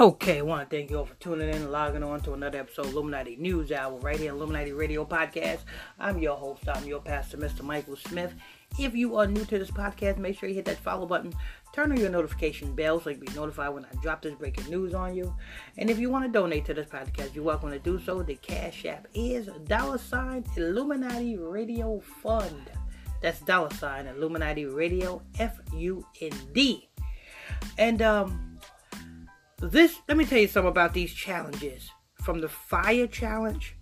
Okay, I want to thank you all for tuning in and logging on to another episode of Illuminati News Hour right here, Illuminati Radio Podcast. I'm your host, I'm your pastor, Mr. Michael Smith. If you are new to this podcast, make sure you hit that follow button, turn on your notification bell so you can be notified when I drop this breaking news on you. And if you want to donate to this podcast, you're welcome to do so. The Cash App is dollar sign Illuminati Radio Fund. That's dollar sign Illuminati Radio F U N D. And um this let me tell you something about these challenges. From the fire challenge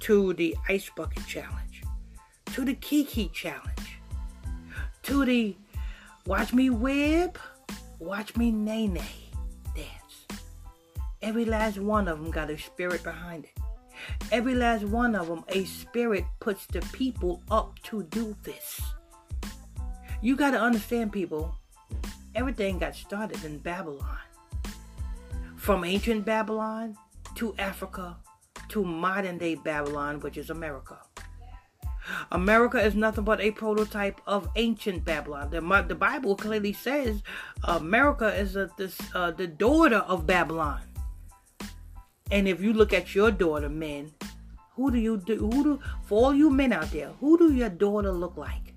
to the ice bucket challenge to the kiki challenge to the watch me whip watch me nay nay dance. Every last one of them got a spirit behind it. Every last one of them a spirit puts the people up to do this. You got to understand people everything got started in babylon from ancient Babylon to Africa to modern day Babylon, which is America. America is nothing but a prototype of ancient Babylon. The, the Bible clearly says America is a, this, uh, the daughter of Babylon. And if you look at your daughter, men, who do you do? Who do for all you men out there? Who do your daughter look like?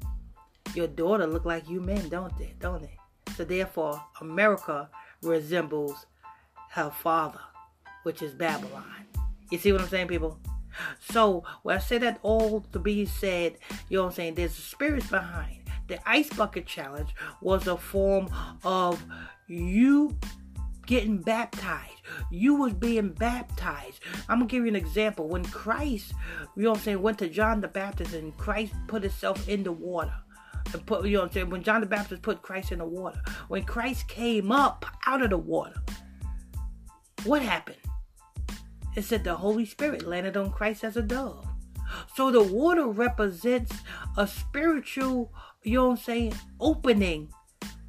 Your daughter look like you men, don't they? Don't they? So therefore, America resembles her father, which is Babylon. You see what I'm saying, people? So, when I say that all to be said, you know what I'm saying? There's spirits behind. The ice bucket challenge was a form of you getting baptized. You was being baptized. I'm gonna give you an example. When Christ, you know what I'm saying, went to John the Baptist and Christ put himself in the water. And put you know what I'm saying, when John the Baptist put Christ in the water. When Christ came up out of the water, what happened? It said the Holy Spirit landed on Christ as a dove. So the water represents a spiritual, you know what I'm saying, opening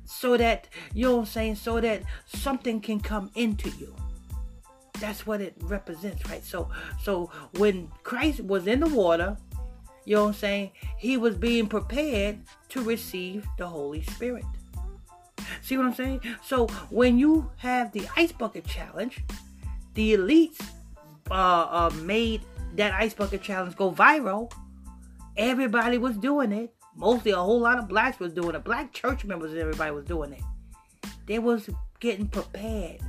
so that, you know what I'm saying, so that something can come into you. That's what it represents, right? So so when Christ was in the water, you know what I'm saying, he was being prepared to receive the Holy Spirit. See what I'm saying? So when you have the ice bucket challenge, the elites uh, uh, made that ice bucket challenge go viral. Everybody was doing it. Mostly a whole lot of blacks was doing it. Black church members and everybody was doing it. They was getting prepared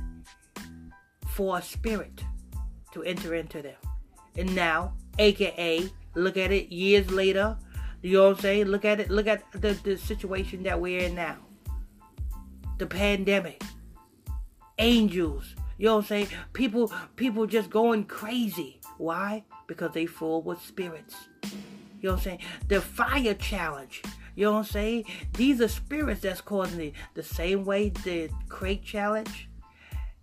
for a spirit to enter into them. And now, aka, look at it years later. You know what I'm saying? Look at it. Look at the, the situation that we're in now the pandemic, angels. You know what I'm saying? People, people just going crazy. Why? Because they full with spirits. You know what I'm saying? The fire challenge. You know what I'm saying? These are spirits that's causing it. The same way the crate challenge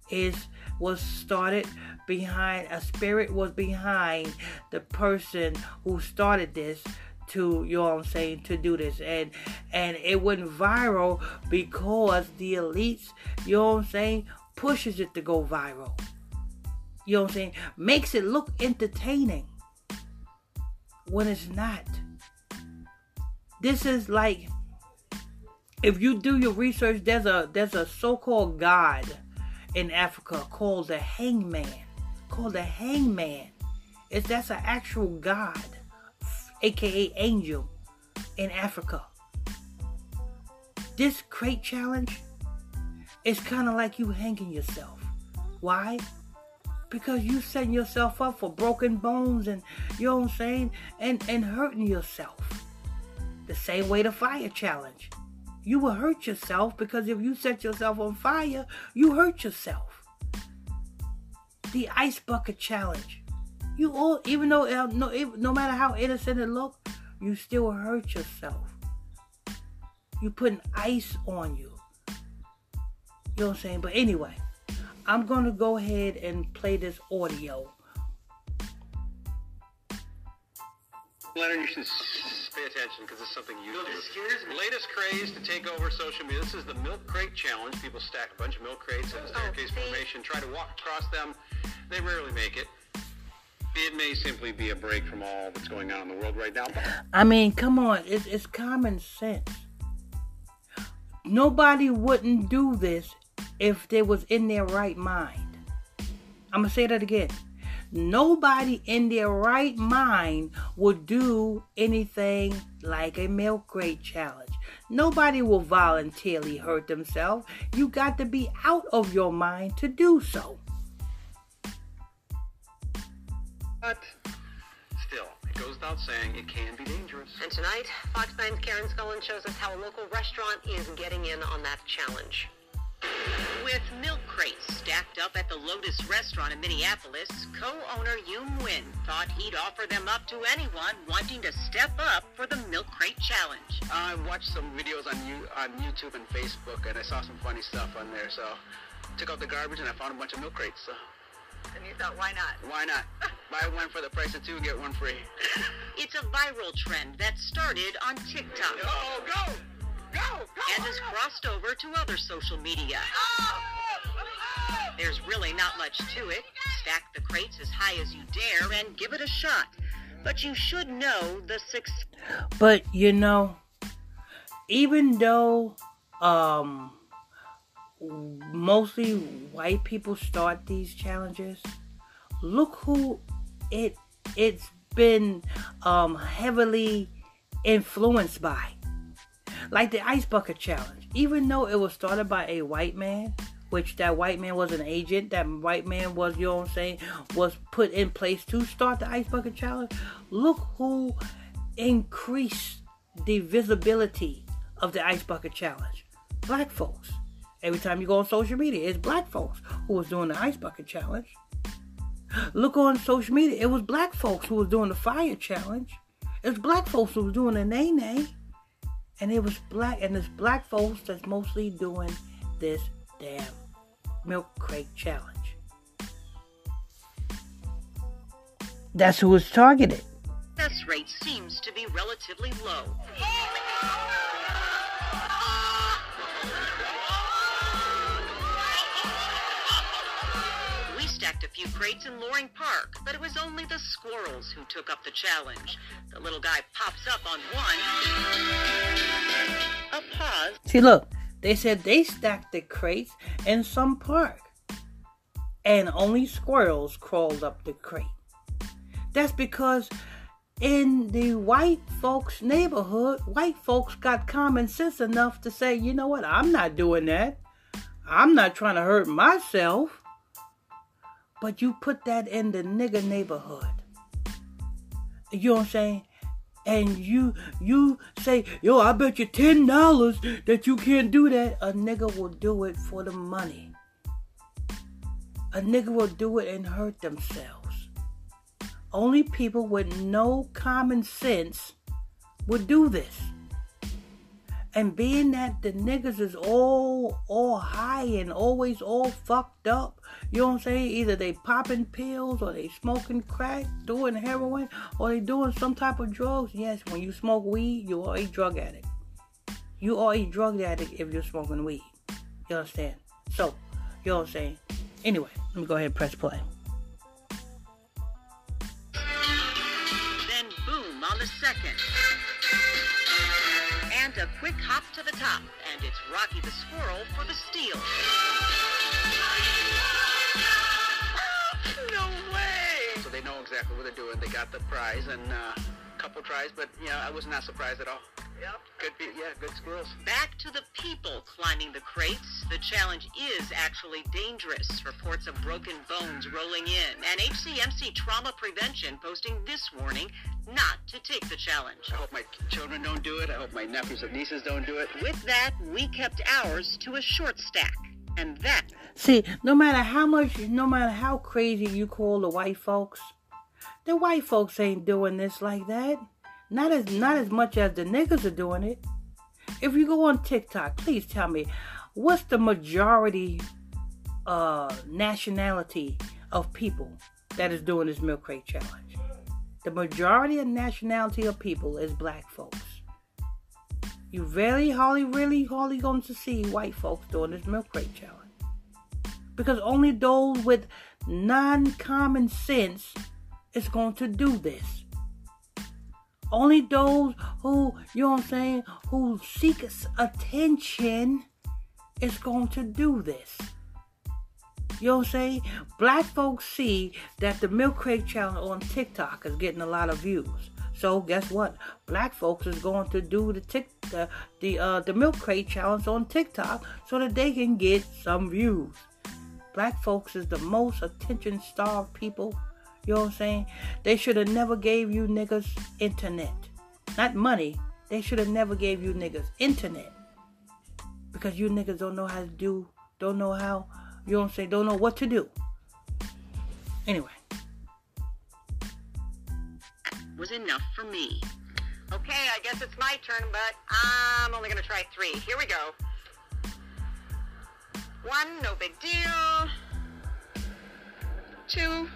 is was started behind a spirit was behind the person who started this to you know what I'm saying to do this. And and it went viral because the elites you know what I'm saying pushes it to go viral. You know what I'm saying? Makes it look entertaining when it's not. This is like if you do your research there's a there's a so-called god in Africa called the hangman. Called the hangman. It's that's an actual god aka Angel, in Africa. This crate challenge is kind of like you hanging yourself. Why? Because you setting yourself up for broken bones and you know what I'm saying, and and hurting yourself. The same way the fire challenge. You will hurt yourself because if you set yourself on fire, you hurt yourself. The ice bucket challenge you all, even though uh, no, no matter how innocent it looks, you still hurt yourself. You putting ice on you. You know what I'm saying? But anyway, I'm gonna go ahead and play this audio. Leonard, you should pay attention because it's something you do. Latest craze to take over social media. This is the milk crate challenge. People stack a bunch of milk crates in a staircase oh, formation, try to walk across them. They rarely make it. It may simply be a break from all that's going on in the world right now. I mean, come on, it's, it's common sense. Nobody wouldn't do this if they was in their right mind. I'm to say that again. Nobody in their right mind would do anything like a milk crate challenge. Nobody will voluntarily hurt themselves. You got to be out of your mind to do so. But still, it goes without saying it can be dangerous. And tonight, Fox 9's Karen Scullin shows us how a local restaurant is getting in on that challenge. With milk crates stacked up at the Lotus restaurant in Minneapolis, co-owner Yoon Win thought he'd offer them up to anyone wanting to step up for the milk crate challenge. I watched some videos on you on YouTube and Facebook, and I saw some funny stuff on there. So, took out the garbage and I found a bunch of milk crates. So, And you thought, why not? why not? Buy one for the price of two, get one free. It's a viral trend that started on TikTok Go, go, go, go! and has crossed over to other social media. There's really not much to it. Stack the crates as high as you dare and give it a shot. But you should know the success. But you know, even though um mostly white people start these challenges, look who it it's been um heavily influenced by. Like the ice bucket challenge. Even though it was started by a white man, which that white man was an agent, that white man was, you know what I'm saying, was put in place to start the ice bucket challenge. Look who increased the visibility of the ice bucket challenge. Black folks. Every time you go on social media, it's black folks who was doing the ice bucket challenge. Look on social media, it was black folks who was doing the fire challenge. It was black folks who was doing the nay nay. And it was black and it's black folks that's mostly doing this damn milk crate challenge. That's who was targeted. Success rate seems to be relatively low. A few crates in Loring Park, but it was only the squirrels who took up the challenge. The little guy pops up on one. A pause. See, look, they said they stacked the crates in some park, and only squirrels crawled up the crate. That's because in the white folks' neighborhood, white folks got common sense enough to say, you know what, I'm not doing that. I'm not trying to hurt myself. But you put that in the nigger neighborhood. You know what I'm saying? and you you say, yo, I bet you ten dollars that you can't do that, a nigga will do it for the money. A nigga will do it and hurt themselves. Only people with no common sense would do this. And being that the niggas is all all high and always all fucked up, you know what I'm saying? Either they popping pills or they smoking crack, doing heroin, or they doing some type of drugs. Yes, when you smoke weed, you are a drug addict. You are a drug addict if you're smoking weed. You understand? So, you know what I'm saying? Anyway, let me go ahead and press play. Then boom on the second. And a quick hop to the top, and it's Rocky the Squirrel for the steal. Exactly what they're doing. They got the prize and uh, a couple tries, but yeah, I was not surprised at all. Yep. Good, be- yeah, good squirrels. Back to the people climbing the crates. The challenge is actually dangerous. Reports of broken bones rolling in. And HCMC Trauma Prevention posting this warning not to take the challenge. I hope my children don't do it. I hope my nephews and nieces don't do it. With that, we kept ours to a short stack. And that See, no matter how much, no matter how crazy you call the white folks, the white folks ain't doing this like that. Not as not as much as the niggas are doing it. If you go on TikTok, please tell me what's the majority uh nationality of people that is doing this milk crate challenge. The majority of nationality of people is black folks. You very hardly, really hardly going to see white folks doing this milk crate challenge. Because only those with non-common sense is going to do this. Only those who, you know what I'm saying, who seek attention is going to do this. You know what I'm saying? Black folks see that the milk crate challenge on TikTok is getting a lot of views. So guess what? Black folks is going to do the tick the the uh, the milk crate challenge on TikTok so that they can get some views. Black folks is the most attention starved people. You know what I'm saying? They should have never gave you niggas internet. Not money. They should have never gave you niggas internet. Because you niggas don't know how to do, don't know how, you know what I'm saying, don't know what to do. Anyway. Was enough for me. Okay, I guess it's my turn, but I'm only gonna try three. Here we go. One, no big deal. Two,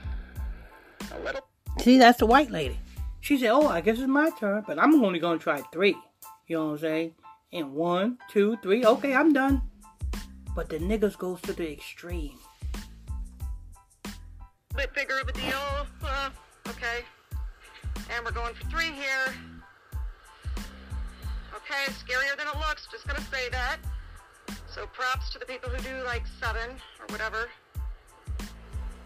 a little. See, that's the white lady. She said, Oh, I guess it's my turn, but I'm only gonna try three. You know what I'm saying? And one, two, three, okay, I'm done. But the niggas goes to the extreme. bit bigger of a deal. Uh, okay. And we're going for three here. Okay, scarier than it looks. Just gonna say that. So props to the people who do like seven or whatever.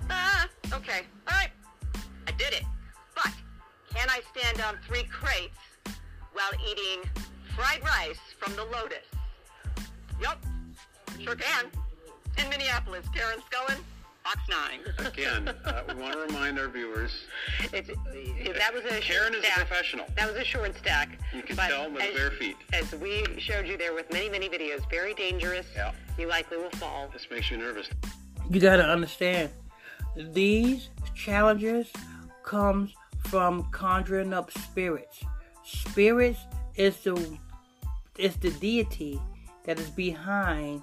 Ah, okay. All I stand on three crates while eating fried rice from the Lotus? Yup. Sure can. In Minneapolis, Karen Scullin, Fox 9. Again, uh, we want to remind our viewers, It's, that was a Karen short is a stack. professional. That was a short stack. You can but tell with as, bare feet. As we showed you there with many, many videos, very dangerous. Yeah. You likely will fall. This makes you nervous. You gotta understand, these challenges comes from conjuring up spirits. Spirits is the is the deity that is behind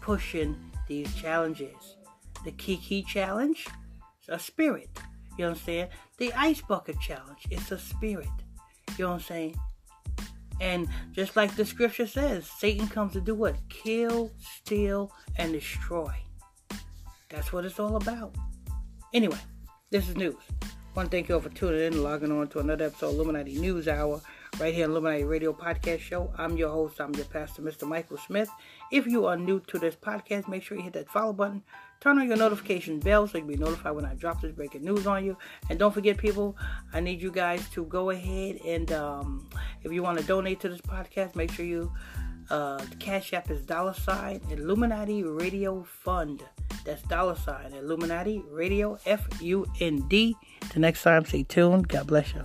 pushing these challenges. The Kiki challenge, is a spirit. You know what I'm saying? The ice bucket challenge, it's a spirit. You know what I'm saying? And just like the scripture says, Satan comes to do what? Kill, steal, and destroy. That's what it's all about. Anyway, this is news. Want to thank you all for tuning in and logging on to another episode of Illuminati News Hour right here on Illuminati Radio Podcast Show. I'm your host, I'm your pastor, Mr. Michael Smith. If you are new to this podcast, make sure you hit that follow button, turn on your notification bell so you can be notified when I drop this breaking news on you. And don't forget, people, I need you guys to go ahead and um, if you want to donate to this podcast, make sure you uh, the Cash App is dollar sign Illuminati Radio Fund. That's dollar sign Illuminati Radio F U N D. Till next time, stay tuned. God bless you.